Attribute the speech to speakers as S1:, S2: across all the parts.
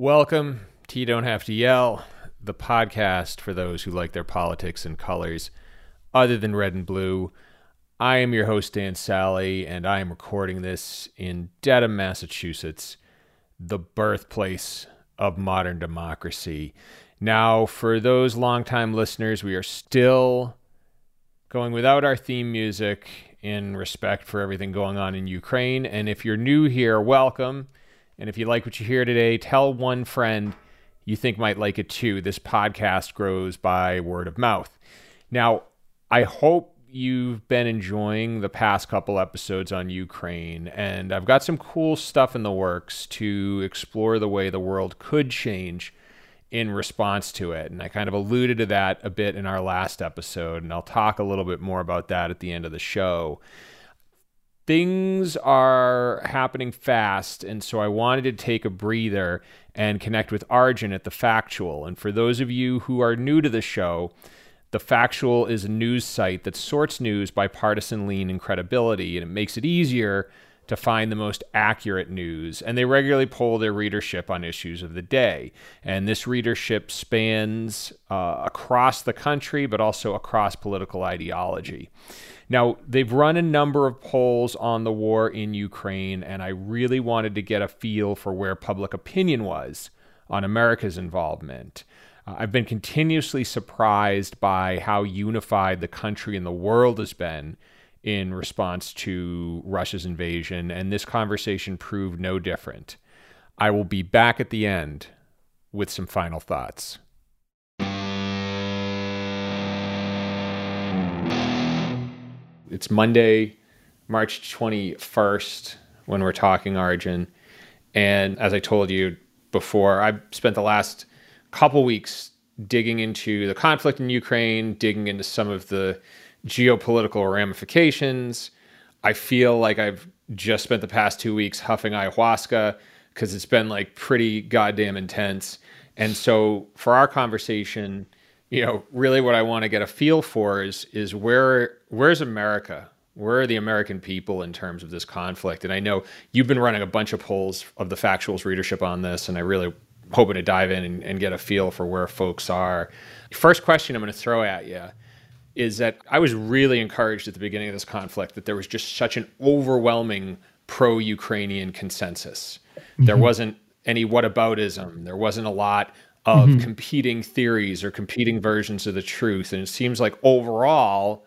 S1: Welcome to You Don't Have to Yell, the podcast for those who like their politics and colors other than red and blue. I am your host, Dan Sally, and I am recording this in Dedham, Massachusetts, the birthplace of modern democracy. Now, for those longtime listeners, we are still going without our theme music in respect for everything going on in Ukraine. And if you're new here, welcome. And if you like what you hear today, tell one friend you think might like it too. This podcast grows by word of mouth. Now, I hope you've been enjoying the past couple episodes on Ukraine, and I've got some cool stuff in the works to explore the way the world could change in response to it. And I kind of alluded to that a bit in our last episode, and I'll talk a little bit more about that at the end of the show. Things are happening fast, and so I wanted to take a breather and connect with Arjun at The Factual. And for those of you who are new to the show, the Factual is a news site that sorts news by partisan lean and credibility, and it makes it easier to find the most accurate news. And they regularly poll their readership on issues of the day. And this readership spans uh, across the country, but also across political ideology. Now, they've run a number of polls on the war in Ukraine, and I really wanted to get a feel for where public opinion was on America's involvement. Uh, I've been continuously surprised by how unified the country and the world has been in response to Russia's invasion, and this conversation proved no different. I will be back at the end with some final thoughts. It's Monday, March 21st, when we're talking Arjun. And as I told you before, I've spent the last couple weeks digging into the conflict in Ukraine, digging into some of the geopolitical ramifications. I feel like I've just spent the past two weeks huffing ayahuasca because it's been like pretty goddamn intense. And so for our conversation, you know, really what I want to get a feel for is is where where's America? Where are the American people in terms of this conflict? And I know you've been running a bunch of polls of the factuals readership on this, and I really hoping to dive in and, and get a feel for where folks are. First question I'm going to throw at you is that I was really encouraged at the beginning of this conflict that there was just such an overwhelming pro Ukrainian consensus. Mm-hmm. There wasn't any whataboutism, there wasn't a lot of mm-hmm. competing theories or competing versions of the truth. And it seems like overall,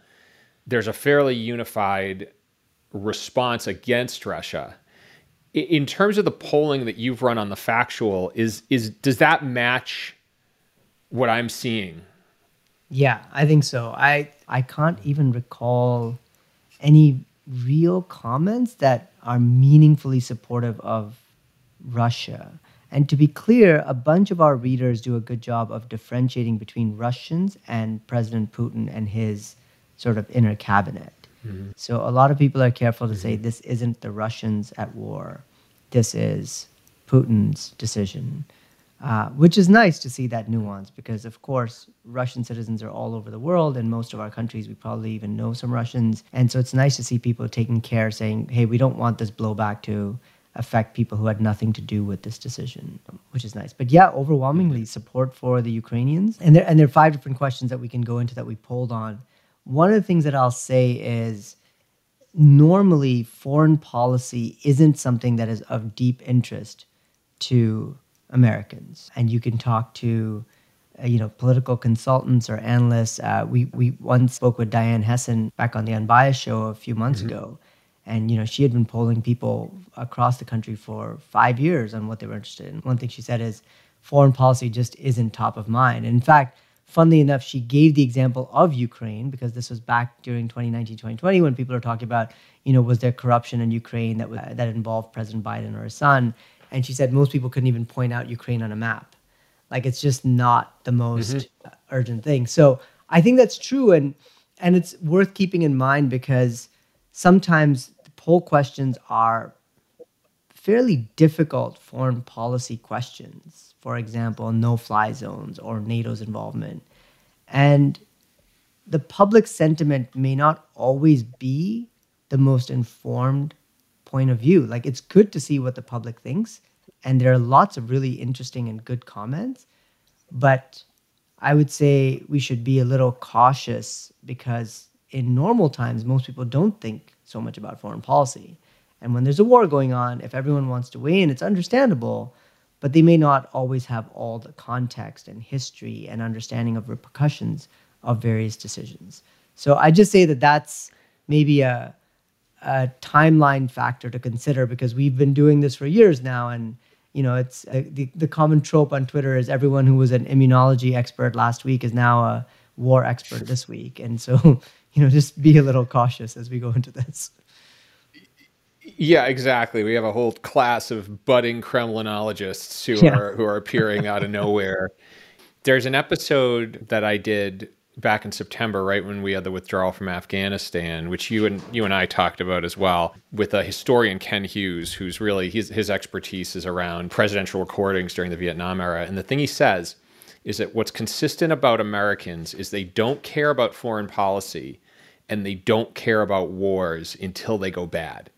S1: there's a fairly unified response against Russia in terms of the polling that you've run on the factual is is does that match what i'm seeing
S2: yeah i think so i i can't even recall any real comments that are meaningfully supportive of russia and to be clear a bunch of our readers do a good job of differentiating between russians and president putin and his sort of inner cabinet Mm-hmm. So a lot of people are careful to say mm-hmm. this isn't the Russians at war. This is Putin's decision. Uh, which is nice to see that nuance because, of course, Russian citizens are all over the world. and most of our countries, we probably even know some Russians. And so it's nice to see people taking care, saying, hey, we don't want this blowback to affect people who had nothing to do with this decision, which is nice. But yeah, overwhelmingly support for the Ukrainians. And there, and there are five different questions that we can go into that we polled on one of the things that I'll say is normally foreign policy isn't something that is of deep interest to Americans. And you can talk to uh, you know political consultants or analysts. Uh, we we once spoke with Diane Hessan back on the Unbiased show a few months mm-hmm. ago, and you know she had been polling people across the country for five years on what they were interested in. One thing she said is foreign policy just isn't top of mind. And in fact, funnily enough, she gave the example of Ukraine because this was back during 2019, 2020 when people are talking about, you know, was there corruption in Ukraine that, was, that involved President Biden or his son? And she said most people couldn't even point out Ukraine on a map. Like it's just not the most mm-hmm. urgent thing. So I think that's true. And, and it's worth keeping in mind because sometimes poll questions are fairly difficult foreign policy questions for example, no fly zones or NATO's involvement. And the public sentiment may not always be the most informed point of view. Like it's good to see what the public thinks. And there are lots of really interesting and good comments. But I would say we should be a little cautious because in normal times, most people don't think so much about foreign policy. And when there's a war going on, if everyone wants to weigh in, it's understandable, but they may not always have all the context and history and understanding of repercussions of various decisions. So I just say that that's maybe a, a timeline factor to consider because we've been doing this for years now. And, you know, it's uh, the, the common trope on Twitter is everyone who was an immunology expert last week is now a war expert this week. And so, you know, just be a little cautious as we go into this.
S1: Yeah, exactly. We have a whole class of budding Kremlinologists who yeah. are who are appearing out of nowhere. There's an episode that I did back in September, right when we had the withdrawal from Afghanistan, which you and you and I talked about as well, with a historian Ken Hughes, who's really his his expertise is around presidential recordings during the Vietnam era. And the thing he says is that what's consistent about Americans is they don't care about foreign policy and they don't care about wars until they go bad.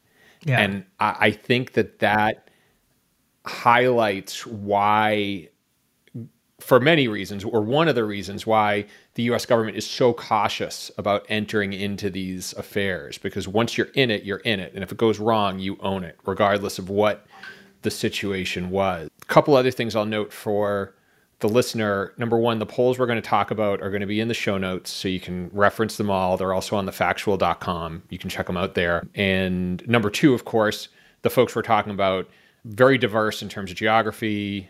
S1: Yeah. And I, I think that that highlights why for many reasons, or one of the reasons why the US government is so cautious about entering into these affairs. Because once you're in it, you're in it. And if it goes wrong, you own it, regardless of what the situation was. A couple other things I'll note for the listener. Number one, the polls we're going to talk about are going to be in the show notes, so you can reference them all. They're also on thefactual.com. You can check them out there. And number two, of course, the folks we're talking about, very diverse in terms of geography,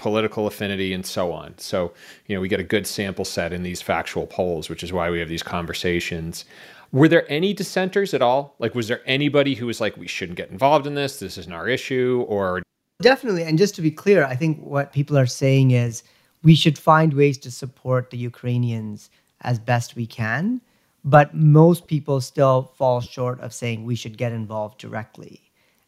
S1: political affinity, and so on. So, you know, we get a good sample set in these factual polls, which is why we have these conversations. Were there any dissenters at all? Like, was there anybody who was like, we shouldn't get involved in this? This isn't our issue? Or.
S2: Definitely. And just to be clear, I think what people are saying is we should find ways to support the Ukrainians as best we can. But most people still fall short of saying we should get involved directly.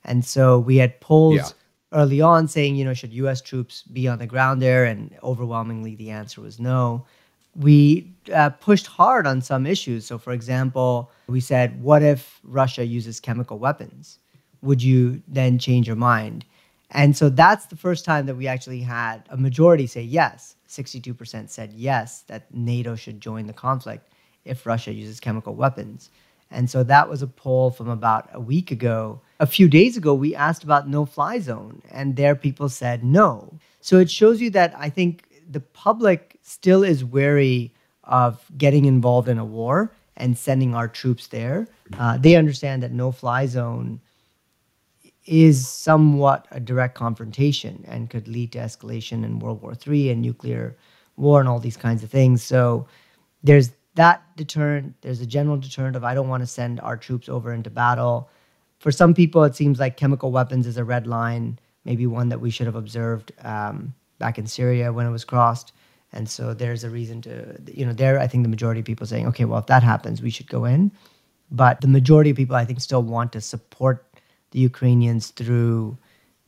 S2: And so we had polls. Yeah early on saying, you know, should U.S. troops be on the ground there? And overwhelmingly, the answer was no. We uh, pushed hard on some issues. So, for example, we said, what if Russia uses chemical weapons? Would you then change your mind? And so that's the first time that we actually had a majority say yes. 62% said yes, that NATO should join the conflict if Russia uses chemical weapons. And so that was a poll from about a week ago. A few days ago, we asked about no fly zone, and there people said no. So it shows you that I think the public still is wary of getting involved in a war and sending our troops there. Uh, they understand that no fly zone is somewhat a direct confrontation and could lead to escalation in World War III and nuclear war and all these kinds of things. So there's that deterrent, there's a general deterrent of I don't want to send our troops over into battle. For some people, it seems like chemical weapons is a red line, maybe one that we should have observed um, back in Syria when it was crossed. And so there's a reason to, you know, there I think the majority of people saying, okay, well, if that happens, we should go in. But the majority of people, I think, still want to support the Ukrainians through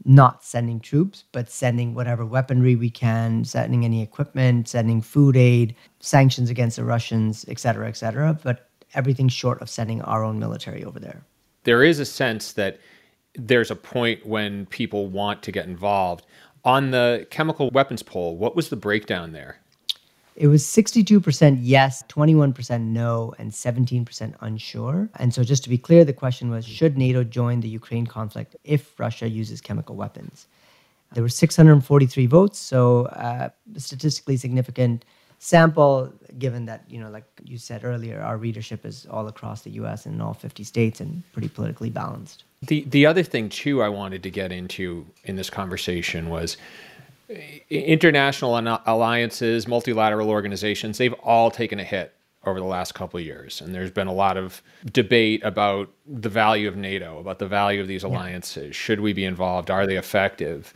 S2: not sending troops, but sending whatever weaponry we can, sending any equipment, sending food aid, sanctions against the Russians, et cetera, et cetera. But everything short of sending our own military over there.
S1: There is a sense that there's a point when people want to get involved. On the chemical weapons poll, what was the breakdown there?
S2: It was 62% yes, 21% no, and 17% unsure. And so, just to be clear, the question was should NATO join the Ukraine conflict if Russia uses chemical weapons? There were 643 votes, so uh, statistically significant sample, given that, you know, like you said earlier, our readership is all across the US and in all 50 states and pretty politically balanced.
S1: The, the other thing, too, I wanted to get into in this conversation was international alliances, multilateral organizations, they've all taken a hit over the last couple of years. And there's been a lot of debate about the value of NATO, about the value of these alliances. Yeah. Should we be involved? Are they effective?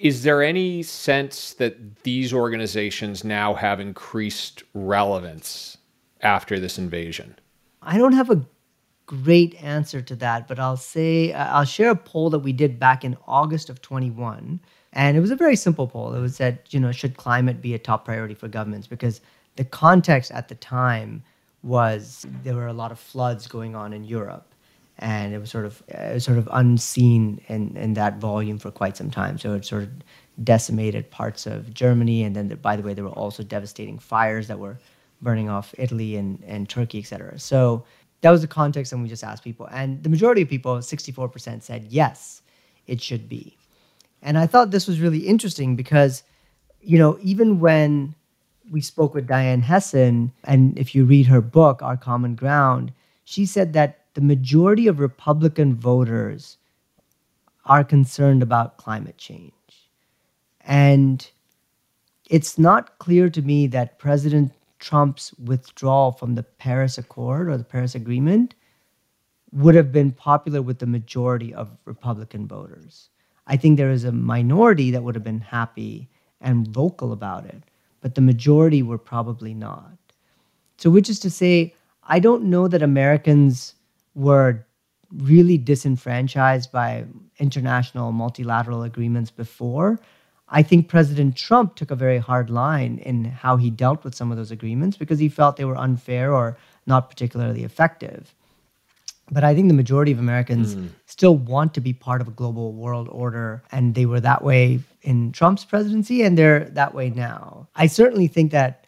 S1: Is there any sense that these organizations now have increased relevance after this invasion?
S2: I don't have a great answer to that, but I'll say I'll share a poll that we did back in August of 21 and it was a very simple poll. It was said, you know, should climate be a top priority for governments? Because the context at the time was there were a lot of floods going on in Europe. And it was sort of was sort of unseen in, in that volume for quite some time. So it sort of decimated parts of Germany, and then the, by the way, there were also devastating fires that were burning off Italy and, and Turkey, et cetera. So that was the context, and we just asked people, and the majority of people, 64%, said yes, it should be. And I thought this was really interesting because, you know, even when we spoke with Diane Hessan, and if you read her book, Our Common Ground, she said that the majority of Republican voters are concerned about climate change. And it's not clear to me that President Trump's withdrawal from the Paris Accord or the Paris Agreement would have been popular with the majority of Republican voters. I think there is a minority that would have been happy and vocal about it, but the majority were probably not. So, which is to say, I don't know that Americans were really disenfranchised by international multilateral agreements before. I think President Trump took a very hard line in how he dealt with some of those agreements because he felt they were unfair or not particularly effective. But I think the majority of Americans mm. still want to be part of a global world order. And they were that way in Trump's presidency, and they're that way now. I certainly think that,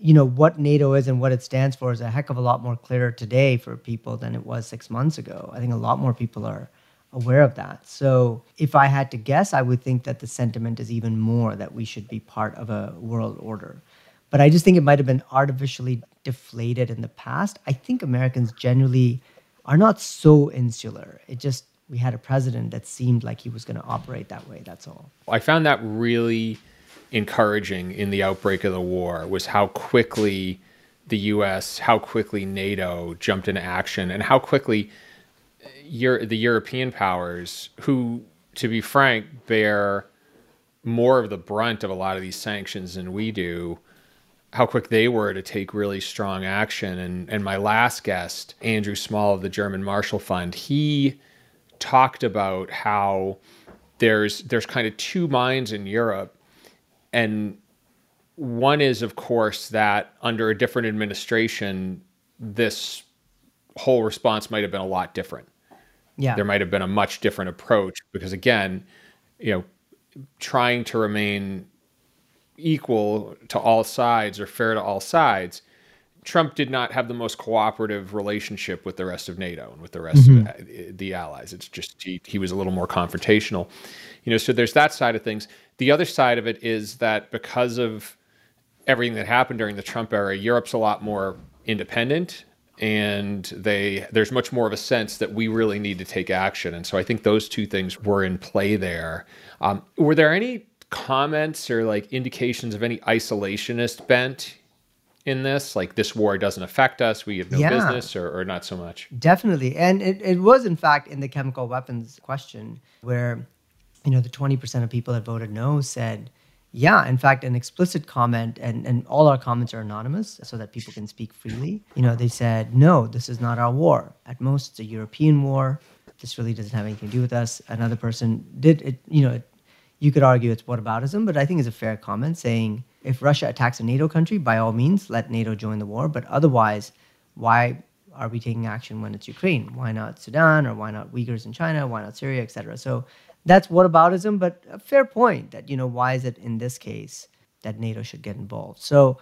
S2: you know, what NATO is and what it stands for is a heck of a lot more clear today for people than it was six months ago. I think a lot more people are aware of that. So if I had to guess, I would think that the sentiment is even more that we should be part of a world order. But I just think it might have been artificially deflated in the past. I think Americans generally are not so insular. It just we had a president that seemed like he was going to operate that way. That's all.
S1: I found that really encouraging in the outbreak of the war was how quickly the U.S., how quickly NATO jumped into action, and how quickly Euro- the European powers, who, to be frank, bear more of the brunt of a lot of these sanctions than we do, how quick they were to take really strong action. And and my last guest, Andrew Small of the German Marshall Fund, he talked about how there's there's kind of two minds in Europe, and one is of course that under a different administration, this whole response might have been a lot different. Yeah, there might have been a much different approach because again, you know, trying to remain equal to all sides or fair to all sides, Trump did not have the most cooperative relationship with the rest of NATO and with the rest mm-hmm. of the allies. It's just he, he was a little more confrontational, you know. So there's that side of things. The other side of it is that because of everything that happened during the Trump era, Europe's a lot more independent, and they there's much more of a sense that we really need to take action. And so I think those two things were in play there. Um, were there any comments or like indications of any isolationist bent in this? Like this war doesn't affect us, we have no yeah, business, or, or not so much?
S2: Definitely. And it, it was, in fact, in the chemical weapons question where, you know, the 20% of people that voted no said, yeah, in fact, an explicit comment, and, and all our comments are anonymous so that people can speak freely. You know, they said, no, this is not our war. At most, it's a European war. This really doesn't have anything to do with us. Another person did it, you know, you could argue it's whataboutism, but I think it's a fair comment saying if Russia attacks a NATO country, by all means, let NATO join the war. But otherwise, why are we taking action when it's Ukraine? Why not Sudan or why not Uyghurs in China? Why not Syria, etc. So that's whataboutism, but a fair point that, you know, why is it in this case that NATO should get involved? So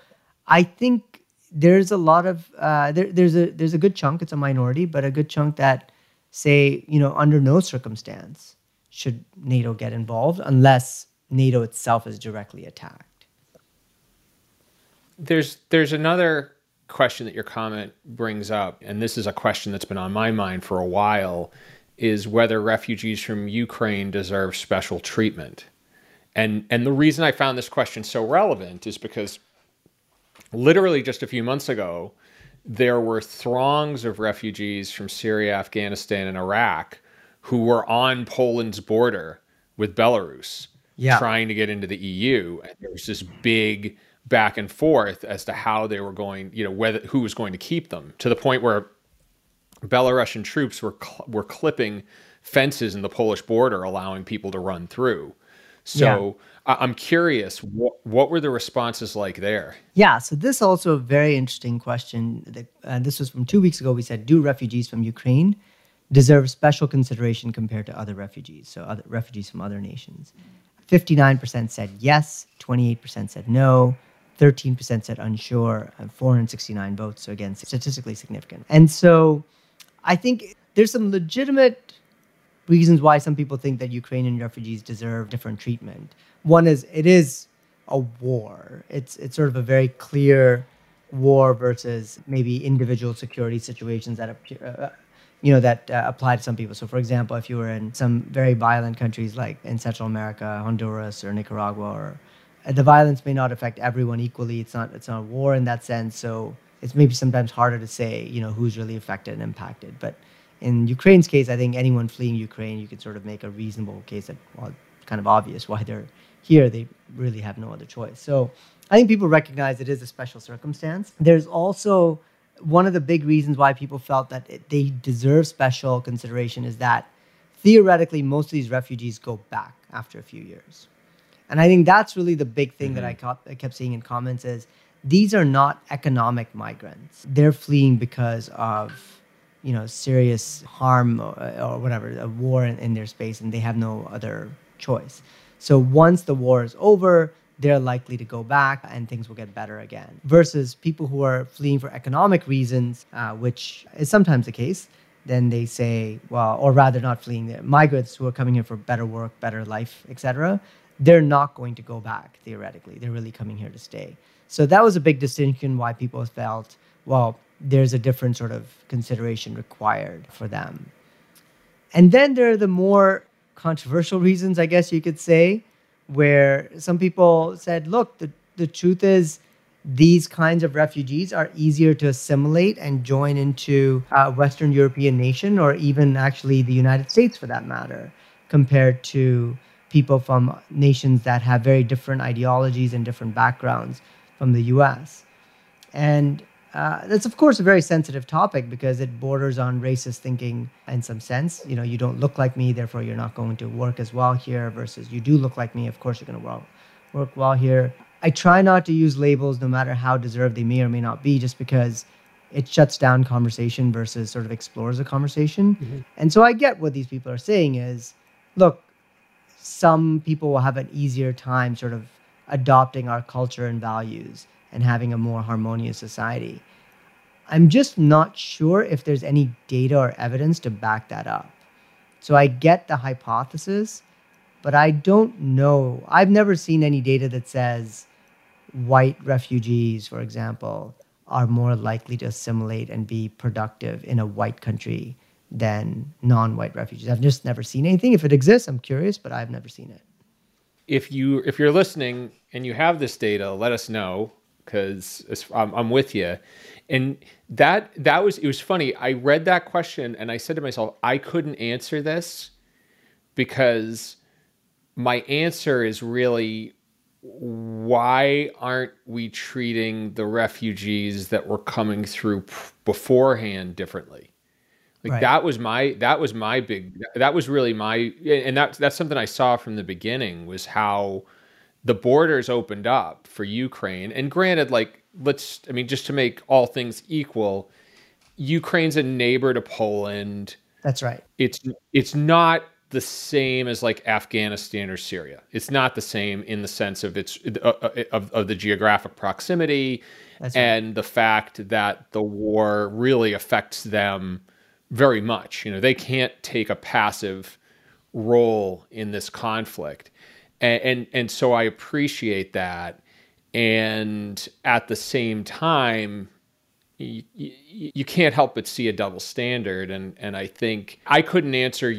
S2: I think there's a lot of uh, there, there's a there's a good chunk, it's a minority, but a good chunk that say, you know, under no circumstance should NATO get involved unless NATO itself is directly attacked.
S1: There's there's another question that your comment brings up, and this is a question that's been on my mind for a while, is whether refugees from Ukraine deserve special treatment. And and the reason I found this question so relevant is because literally just a few months ago, there were throngs of refugees from Syria, Afghanistan, and Iraq who were on Poland's border with Belarus, yeah. trying to get into the EU. And there was this big back and forth as to how they were going, you know, whether who was going to keep them, to the point where Belarusian troops were cl- were clipping fences in the Polish border, allowing people to run through. So yeah. I- am curious, what, what were the responses like there?
S2: Yeah, so this also a very interesting question. Uh, this was from two weeks ago. We said, do refugees from Ukraine deserve special consideration compared to other refugees, so other refugees from other nations. 59% said yes, 28% said no, 13% said unsure, and 469 votes. So again, statistically significant. And so I think there's some legitimate reasons why some people think that Ukrainian refugees deserve different treatment. One is it is a war. It's it's sort of a very clear war versus maybe individual security situations that uh, you know that uh, apply to some people. So, for example, if you were in some very violent countries like in Central America, Honduras or Nicaragua, or uh, the violence may not affect everyone equally. It's not it's not a war in that sense. So it's maybe sometimes harder to say you know who's really affected and impacted. But in Ukraine's case, I think anyone fleeing Ukraine, you could sort of make a reasonable case that well, kind of obvious why they're here. They really have no other choice. So I think people recognize it is a special circumstance. There's also one of the big reasons why people felt that it, they deserve special consideration is that theoretically most of these refugees go back after a few years and i think that's really the big thing mm-hmm. that I, caught, I kept seeing in comments is these are not economic migrants they're fleeing because of you know serious harm or, or whatever a war in, in their space and they have no other choice so once the war is over they're likely to go back and things will get better again. Versus people who are fleeing for economic reasons, uh, which is sometimes the case, then they say, well, or rather not fleeing, the migrants who are coming here for better work, better life, etc. They're not going to go back theoretically. They're really coming here to stay. So that was a big distinction why people felt, well, there's a different sort of consideration required for them. And then there are the more controversial reasons, I guess you could say, where some people said, look, the, the truth is these kinds of refugees are easier to assimilate and join into a Western European nation or even actually the United States for that matter, compared to people from nations that have very different ideologies and different backgrounds from the US. And uh, that's of course a very sensitive topic because it borders on racist thinking in some sense. You know, you don't look like me, therefore you're not going to work as well here. Versus you do look like me, of course you're going to work work well here. I try not to use labels, no matter how deserved they may or may not be, just because it shuts down conversation versus sort of explores a conversation. Mm-hmm. And so I get what these people are saying is, look, some people will have an easier time sort of adopting our culture and values and having a more harmonious society. I'm just not sure if there's any data or evidence to back that up. So I get the hypothesis, but I don't know. I've never seen any data that says white refugees, for example, are more likely to assimilate and be productive in a white country than non-white refugees. I've just never seen anything. If it exists, I'm curious, but I've never seen it.
S1: If you if you're listening and you have this data, let us know because I'm, I'm with you. And that that was it was funny. I read that question and I said to myself, I couldn't answer this because my answer is really why aren't we treating the refugees that were coming through beforehand differently? Like right. that was my that was my big that was really my and that that's something I saw from the beginning was how the borders opened up for Ukraine. And granted, like, let's, I mean, just to make all things equal, Ukraine's a neighbor to Poland.
S2: That's right.
S1: It's it's not the same as like Afghanistan or Syria. It's not the same in the sense of its uh, uh of, of the geographic proximity right. and the fact that the war really affects them very much. You know, they can't take a passive role in this conflict and, and and so I appreciate that. And at the same time, you, you, you, can't help but see a double standard. And and I think I couldn't answer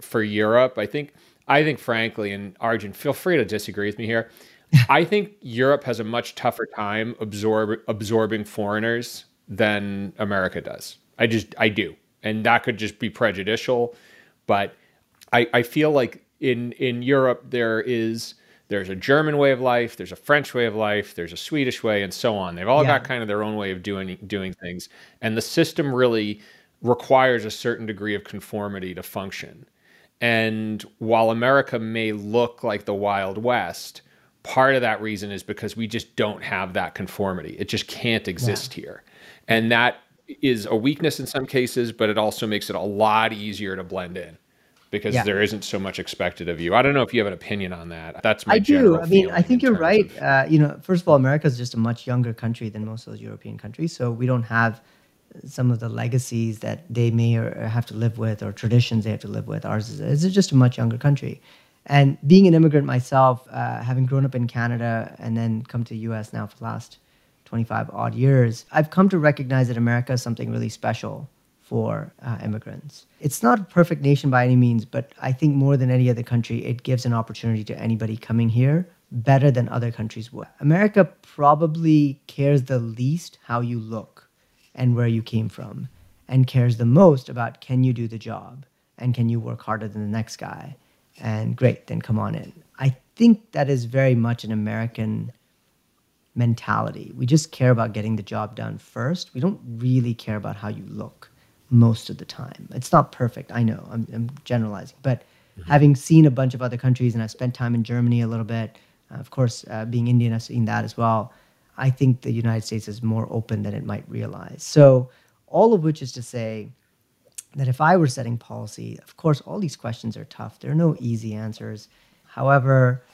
S1: for Europe. I think I think frankly, and Arjun, feel free to disagree with me here. I think Europe has a much tougher time absorb absorbing foreigners than America does. I just I do, and that could just be prejudicial, but I I feel like in in Europe there is there's a German way of life, there's a French way of life, there's a Swedish way, and so on. They've all yeah. got kind of their own way of doing doing things, and the system really requires a certain degree of conformity to function. And while America may look like the Wild West, part of that reason is because we just don't have that conformity. It just can't exist yeah. here, and that is a weakness in some cases, but it also makes it a lot easier to blend in because yeah. there isn't so much expected of you. I don't know if you have an opinion on that. That's my I do.
S2: I mean, I think you're right. Of... Uh, you know, first of all, America is just a much younger country than most of those European countries, so we don't have some of the legacies that they may or have to live with or traditions they have to live with. Ours is, is just a much younger country. And being an immigrant myself, uh, having grown up in Canada and then come to the US now for the last 25 odd years, I've come to recognize that America is something really special for uh, immigrants. It's not a perfect nation by any means, but I think more than any other country, it gives an opportunity to anybody coming here better than other countries would. America probably cares the least how you look and where you came from, and cares the most about can you do the job and can you work harder than the next guy? And great, then come on in. I think that is very much an American mentality. We just care about getting the job done first. We don't really care about how you look most of the time. It's not perfect, I know, I'm, I'm generalizing, but mm-hmm. having seen a bunch of other countries and I've spent time in Germany a little bit, uh, of course, uh, being Indian, I've seen that as well. I think the United States is more open than it might realize. So, all of which is to say that if I were setting policy, of course, all these questions are tough. There are no easy answers. However,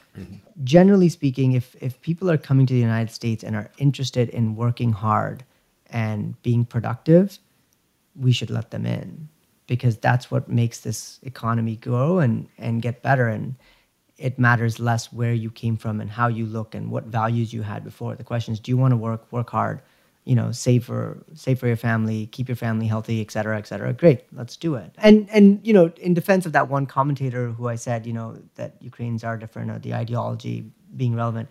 S2: generally speaking, if, if people are coming to the United States and are interested in working hard and being productive, we should let them in because that's what makes this economy grow and, and get better. And it matters less where you came from and how you look and what values you had before. The question is, do you want to work, work hard, you know, save for, save for your family, keep your family healthy, et cetera, et cetera. Great, let's do it. And, and, you know, in defense of that one commentator who I said, you know, that Ukrainians are different or the ideology being relevant,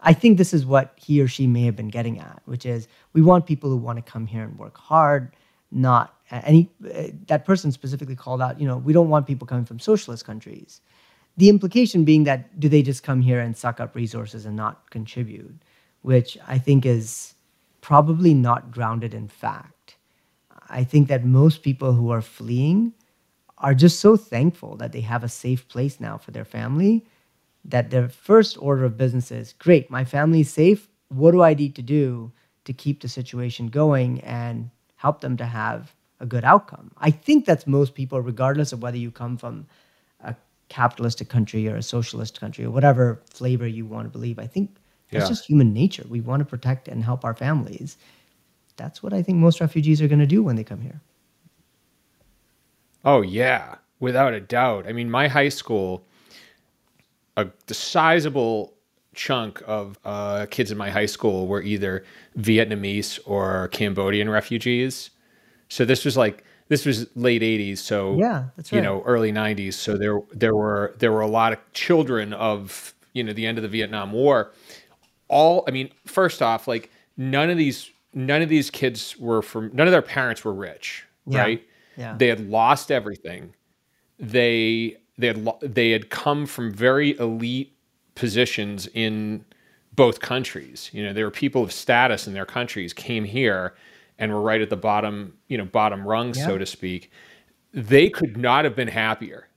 S2: I think this is what he or she may have been getting at, which is we want people who want to come here and work hard, not any that person specifically called out you know we don't want people coming from socialist countries the implication being that do they just come here and suck up resources and not contribute which i think is probably not grounded in fact i think that most people who are fleeing are just so thankful that they have a safe place now for their family that their first order of business is great my family's safe what do i need to do to keep the situation going and help them to have a good outcome. I think that's most people, regardless of whether you come from a capitalistic country or a socialist country or whatever flavor you want to believe. I think that's yeah. just human nature. We want to protect and help our families. That's what I think most refugees are going to do when they come here.
S1: Oh, yeah, without a doubt. I mean, my high school, a sizable chunk of uh, kids in my high school were either Vietnamese or Cambodian refugees. So this was like this was late 80s so
S2: yeah that's right.
S1: you know early 90s so there there were there were a lot of children of you know the end of the Vietnam War all I mean first off like none of these none of these kids were from none of their parents were rich yeah. right
S2: yeah
S1: they had lost everything they they had lo- they had come from very elite positions in both countries. You know, there were people of status in their countries came here and were right at the bottom, you know, bottom rung, yeah. so to speak. They could not have been happier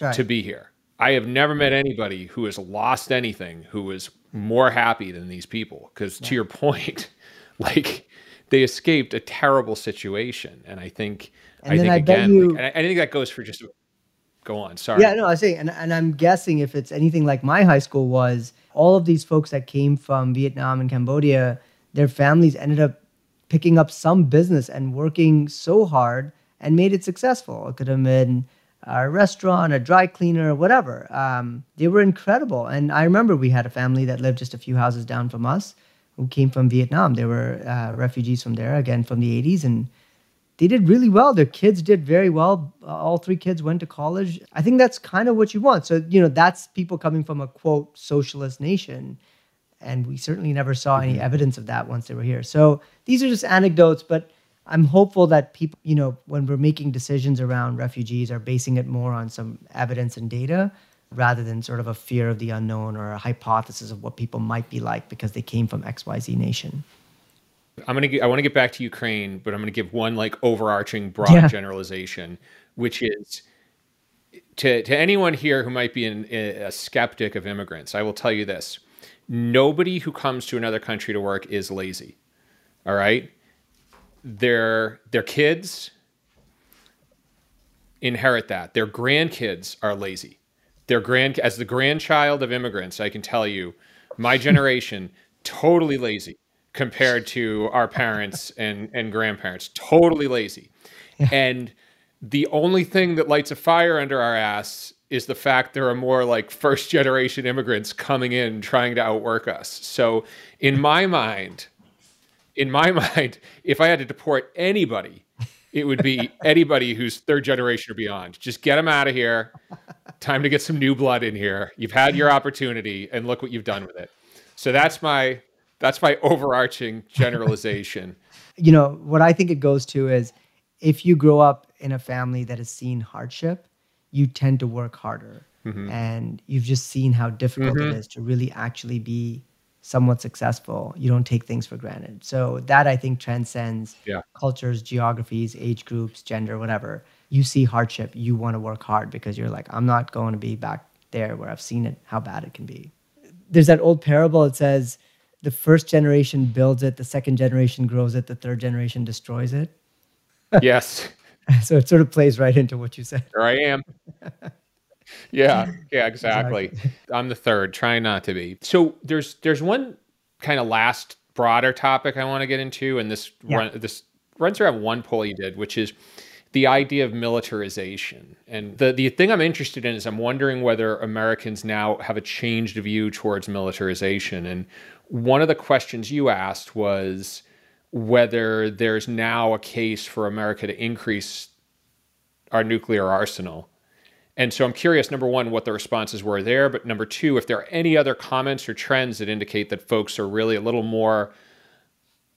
S2: right.
S1: to be here. I have never met anybody who has lost anything who was more happy than these people. Because yeah. to your point, like they escaped a terrible situation, and I think and I think I again, you, like, I think that goes for just go on. Sorry.
S2: Yeah, no, I was saying, and, and I'm guessing if it's anything like my high school was, all of these folks that came from Vietnam and Cambodia, their families ended up picking up some business and working so hard and made it successful. It could have been a restaurant, a dry cleaner, whatever. Um, they were incredible. And I remember we had a family that lived just a few houses down from us who came from Vietnam. They were uh, refugees from there, again, from the 80s. And they did really well. Their kids did very well. All three kids went to college. I think that's kind of what you want. So, you know, that's people coming from a quote socialist nation. And we certainly never saw any mm-hmm. evidence of that once they were here. So these are just anecdotes, but I'm hopeful that people, you know, when we're making decisions around refugees, are basing it more on some evidence and data rather than sort of a fear of the unknown or a hypothesis of what people might be like because they came from XYZ nation.
S1: I'm gonna. Get, I want to get back to Ukraine, but I'm gonna give one like overarching broad yeah. generalization, which is to to anyone here who might be an, a skeptic of immigrants. I will tell you this: nobody who comes to another country to work is lazy. All right. Their their kids inherit that. Their grandkids are lazy. Their grand as the grandchild of immigrants, I can tell you, my generation totally lazy compared to our parents and and grandparents. Totally lazy. Yeah. And the only thing that lights a fire under our ass is the fact there are more like first generation immigrants coming in trying to outwork us. So in my mind, in my mind, if I had to deport anybody, it would be anybody who's third generation or beyond. Just get them out of here. Time to get some new blood in here. You've had your opportunity, and look what you've done with it. So that's my that's my overarching generalization.
S2: you know what I think it goes to is if you grow up in a family that has seen hardship, you tend to work harder, mm-hmm. and you've just seen how difficult mm-hmm. it is to really actually be somewhat successful, you don't take things for granted. So that I think transcends yeah. cultures, geographies, age groups, gender, whatever. You see hardship, you want to work hard because you're like, I'm not going to be back there where I've seen it, how bad it can be. There's that old parable, it says, the first generation builds it, the second generation grows it, the third generation destroys it.
S1: Yes.
S2: so it sort of plays right into what you said.
S1: There I am. yeah, yeah, exactly. exactly. I'm the third, trying not to be. So there's there's one kind of last broader topic I want to get into, and this yeah. run, this runs around one poll you did, which is the idea of militarization. And the the thing I'm interested in is I'm wondering whether Americans now have a changed view towards militarization. And one of the questions you asked was whether there's now a case for America to increase our nuclear arsenal. And so I'm curious, number one, what the responses were there. But number two, if there are any other comments or trends that indicate that folks are really a little more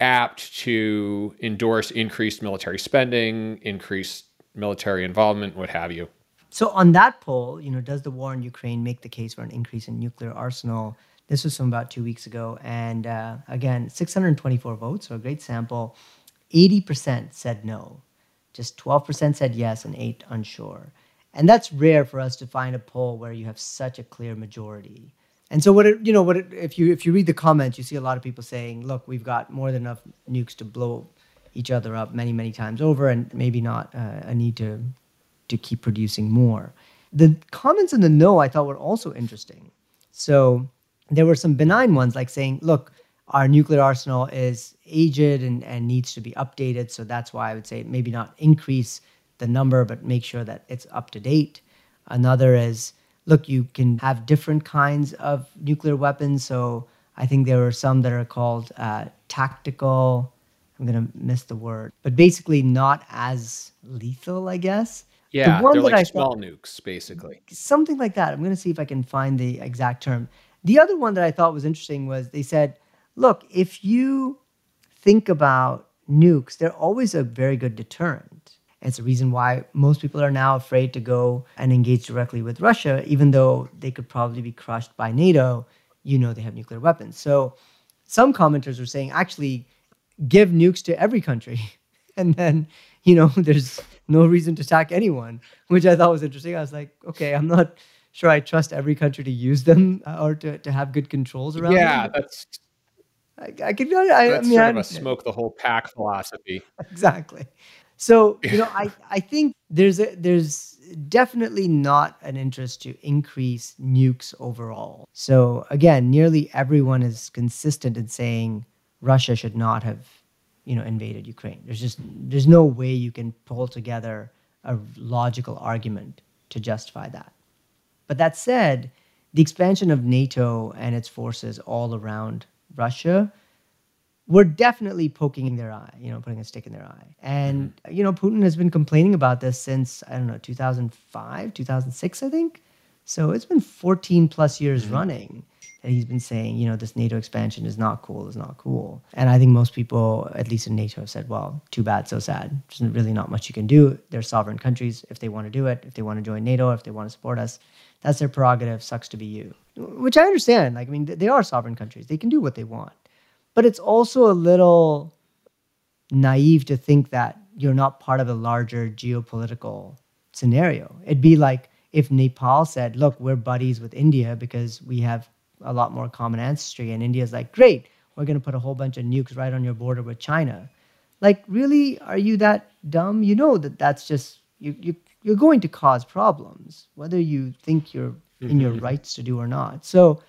S1: apt to endorse increased military spending, increased military involvement, what have you.
S2: So on that poll, you know, does the war in Ukraine make the case for an increase in nuclear arsenal? This was from about two weeks ago, and uh, again, 624 votes, so a great sample. 80% said no, just 12% said yes, and eight unsure. And that's rare for us to find a poll where you have such a clear majority. And so what it, you know what it, if you if you read the comments, you see a lot of people saying, "Look, we've got more than enough nukes to blow each other up many many times over, and maybe not uh, a need to to keep producing more." The comments in the no I thought were also interesting. So there were some benign ones like saying, "Look, our nuclear arsenal is aged and, and needs to be updated, so that's why I would say maybe not increase." The number, but make sure that it's up to date. Another is look, you can have different kinds of nuclear weapons. So I think there are some that are called uh, tactical. I'm going to miss the word, but basically not as lethal, I guess.
S1: Yeah, the they're like I small thought, nukes, basically.
S2: Something like that. I'm going to see if I can find the exact term. The other one that I thought was interesting was they said, look, if you think about nukes, they're always a very good deterrent. It's the reason why most people are now afraid to go and engage directly with Russia, even though they could probably be crushed by NATO. You know they have nuclear weapons. So some commenters are saying actually give nukes to every country. And then, you know, there's no reason to attack anyone, which I thought was interesting. I was like, okay, I'm not sure I trust every country to use them uh, or to, to have good controls around
S1: yeah,
S2: them.
S1: that's
S2: I, I could. I,
S1: that's
S2: I mean,
S1: sort of a smoke the whole pack philosophy.
S2: Exactly. So you know, I I think there's a there's definitely not an interest to increase nukes overall. So again, nearly everyone is consistent in saying Russia should not have, you know, invaded Ukraine. There's just there's no way you can pull together a logical argument to justify that. But that said, the expansion of NATO and its forces all around Russia were definitely poking in their eye, you know, putting a stick in their eye. And, mm-hmm. you know, Putin has been complaining about this since, I don't know, 2005, 2006, I think. So it's been 14 plus years mm-hmm. running that he's been saying, you know, this NATO expansion is not cool, is not cool. And I think most people, at least in NATO, have said, well, too bad, so sad. There's really not much you can do. They're sovereign countries. If they want to do it, if they want to join NATO, if they want to support us, that's their prerogative. Sucks to be you. Which I understand. Like, I mean, they are sovereign countries. They can do what they want. But it's also a little naive to think that you're not part of a larger geopolitical scenario. It'd be like if Nepal said, look, we're buddies with India because we have a lot more common ancestry. And India's like, great, we're going to put a whole bunch of nukes right on your border with China. Like, really, are you that dumb? You know that that's just you. You you're going to cause problems, whether you think you're in your mm-hmm. rights to do or not. So,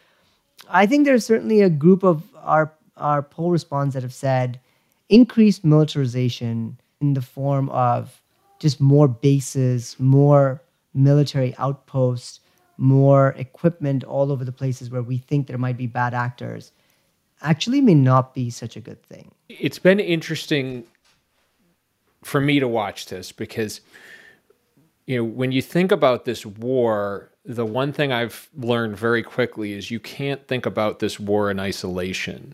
S2: I think there's certainly a group of our our poll response that have said increased militarization in the form of just more bases, more military outposts, more equipment all over the places where we think there might be bad actors actually may not be such a good thing.
S1: It's been interesting for me to watch this because you know when you think about this war the one thing i've learned very quickly is you can't think about this war in isolation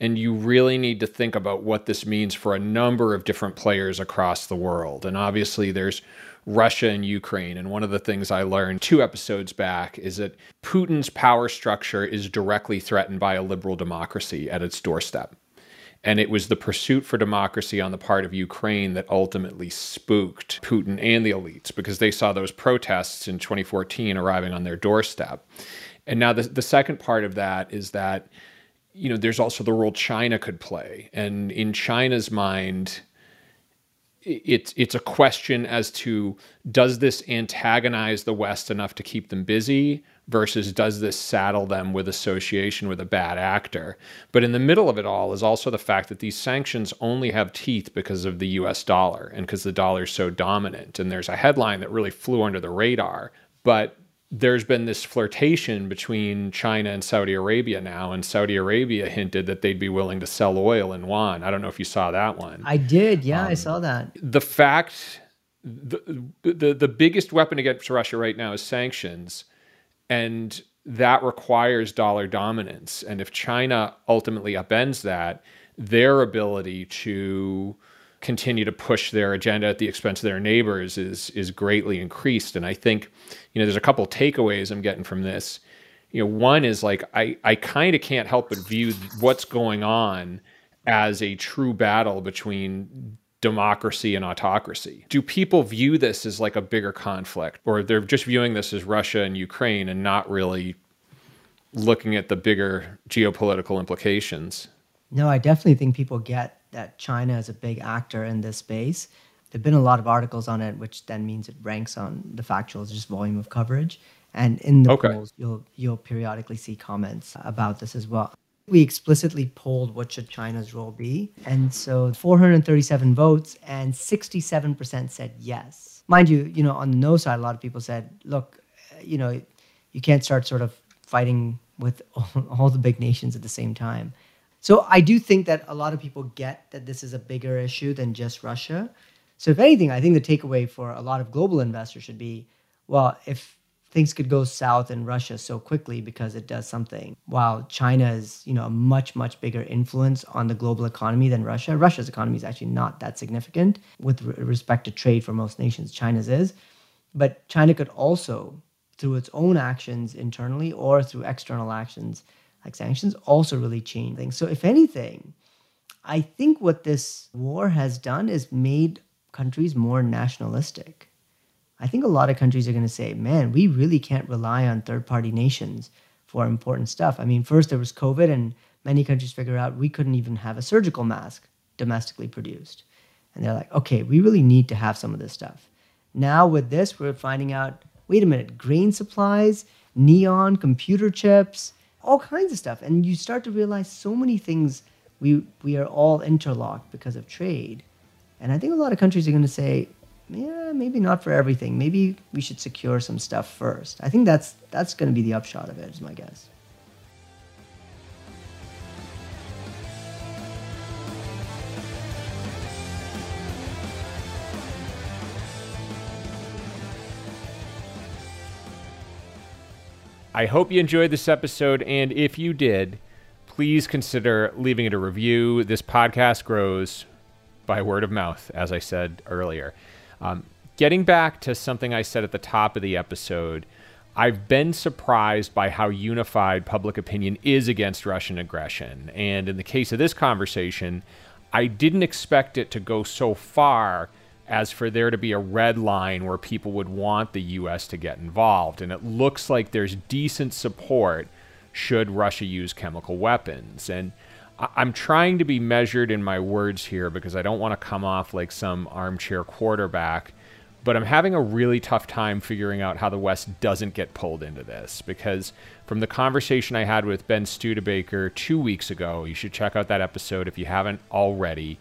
S1: and you really need to think about what this means for a number of different players across the world and obviously there's Russia and Ukraine. And one of the things I learned two episodes back is that Putin's power structure is directly threatened by a liberal democracy at its doorstep. And it was the pursuit for democracy on the part of Ukraine that ultimately spooked Putin and the elites because they saw those protests in 2014 arriving on their doorstep. And now the, the second part of that is that, you know, there's also the role China could play. And in China's mind, it's it's a question as to does this antagonize the West enough to keep them busy versus does this saddle them with association with a bad actor? But in the middle of it all is also the fact that these sanctions only have teeth because of the US dollar and because the dollar is so dominant. And there's a headline that really flew under the radar, but there's been this flirtation between China and Saudi Arabia now, and Saudi Arabia hinted that they'd be willing to sell oil in yuan. I don't know if you saw that one.
S2: I did, yeah, um, I saw that.
S1: The fact, the, the the biggest weapon against Russia right now is sanctions, and that requires dollar dominance. And if China ultimately upends that, their ability to continue to push their agenda at the expense of their neighbors is is greatly increased. And I think, you know, there's a couple takeaways I'm getting from this. You know, one is like I I kind of can't help but view what's going on as a true battle between democracy and autocracy. Do people view this as like a bigger conflict or they're just viewing this as Russia and Ukraine and not really looking at the bigger geopolitical implications?
S2: No, I definitely think people get that China is a big actor in this space. There've been a lot of articles on it, which then means it ranks on the factuals, just volume of coverage. And in the okay. polls, you'll you'll periodically see comments about this as well. We explicitly polled what should China's role be, and so 437 votes and 67% said yes. Mind you, you know, on the no side, a lot of people said, look, you know, you can't start sort of fighting with all, all the big nations at the same time. So I do think that a lot of people get that this is a bigger issue than just Russia. So if anything, I think the takeaway for a lot of global investors should be, well, if things could go south in Russia so quickly because it does something, while China is, you know, a much much bigger influence on the global economy than Russia. Russia's economy is actually not that significant with respect to trade for most nations. China's is, but China could also, through its own actions internally or through external actions, like sanctions also really change things. So if anything, I think what this war has done is made countries more nationalistic. I think a lot of countries are going to say, man, we really can't rely on third party nations for important stuff. I mean, first there was COVID, and many countries figured out we couldn't even have a surgical mask domestically produced. And they're like, okay, we really need to have some of this stuff. Now, with this, we're finding out wait a minute, grain supplies, neon, computer chips, all kinds of stuff. And you start to realize so many things we we are all interlocked because of trade. And I think a lot of countries are going to say, yeah, maybe not for everything. Maybe we should secure some stuff first. I think that's that's going to be the upshot of it, is my guess.
S1: I hope you enjoyed this episode, and if you did, please consider leaving it a review. This podcast grows by word of mouth, as I said earlier. Um, getting back to something I said at the top of the episode, I've been surprised by how unified public opinion is against Russian aggression. And in the case of this conversation, I didn't expect it to go so far as for there to be a red line where people would want the U.S. to get involved. And it looks like there's decent support should Russia use chemical weapons. And I'm trying to be measured in my words here because I don't want to come off like some armchair quarterback but I'm having a really tough time figuring out how the West doesn't get pulled into this because from the conversation I had with Ben Studebaker two weeks ago, you should check out that episode if you haven't already.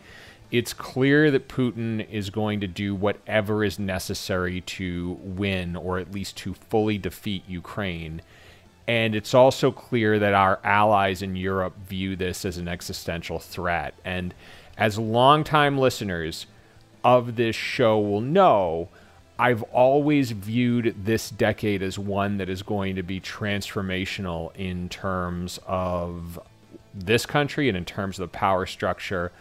S1: It's clear that Putin is going to do whatever is necessary to win or at least to fully defeat Ukraine. And it's also clear that our allies in Europe view this as an existential threat. And as longtime listeners, of this show will know, I've always viewed this decade as one that is going to be transformational in terms of this country and in terms of the power structure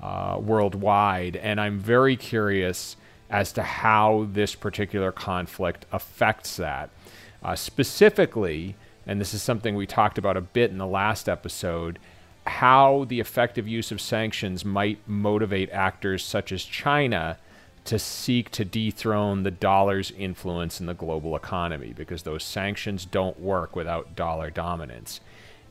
S1: uh, worldwide. And I'm very curious as to how this particular conflict affects that. Uh, specifically, and this is something we talked about a bit in the last episode, how the effective use of sanctions might motivate actors such as China to seek to dethrone the dollar's influence in the global economy because those sanctions don't work without dollar dominance.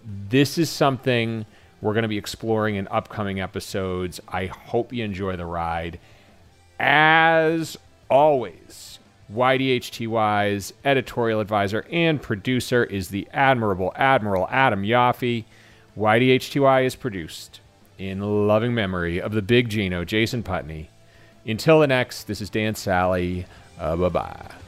S1: This is something we're going to be exploring in upcoming episodes. I hope you enjoy the ride. As always, YDHTY's editorial advisor and producer is the admirable Admiral Adam Yaffe. YDHTY is produced in loving memory of the big Gino, Jason Putney. Until the next, this is Dan Sally. Uh, bye bye.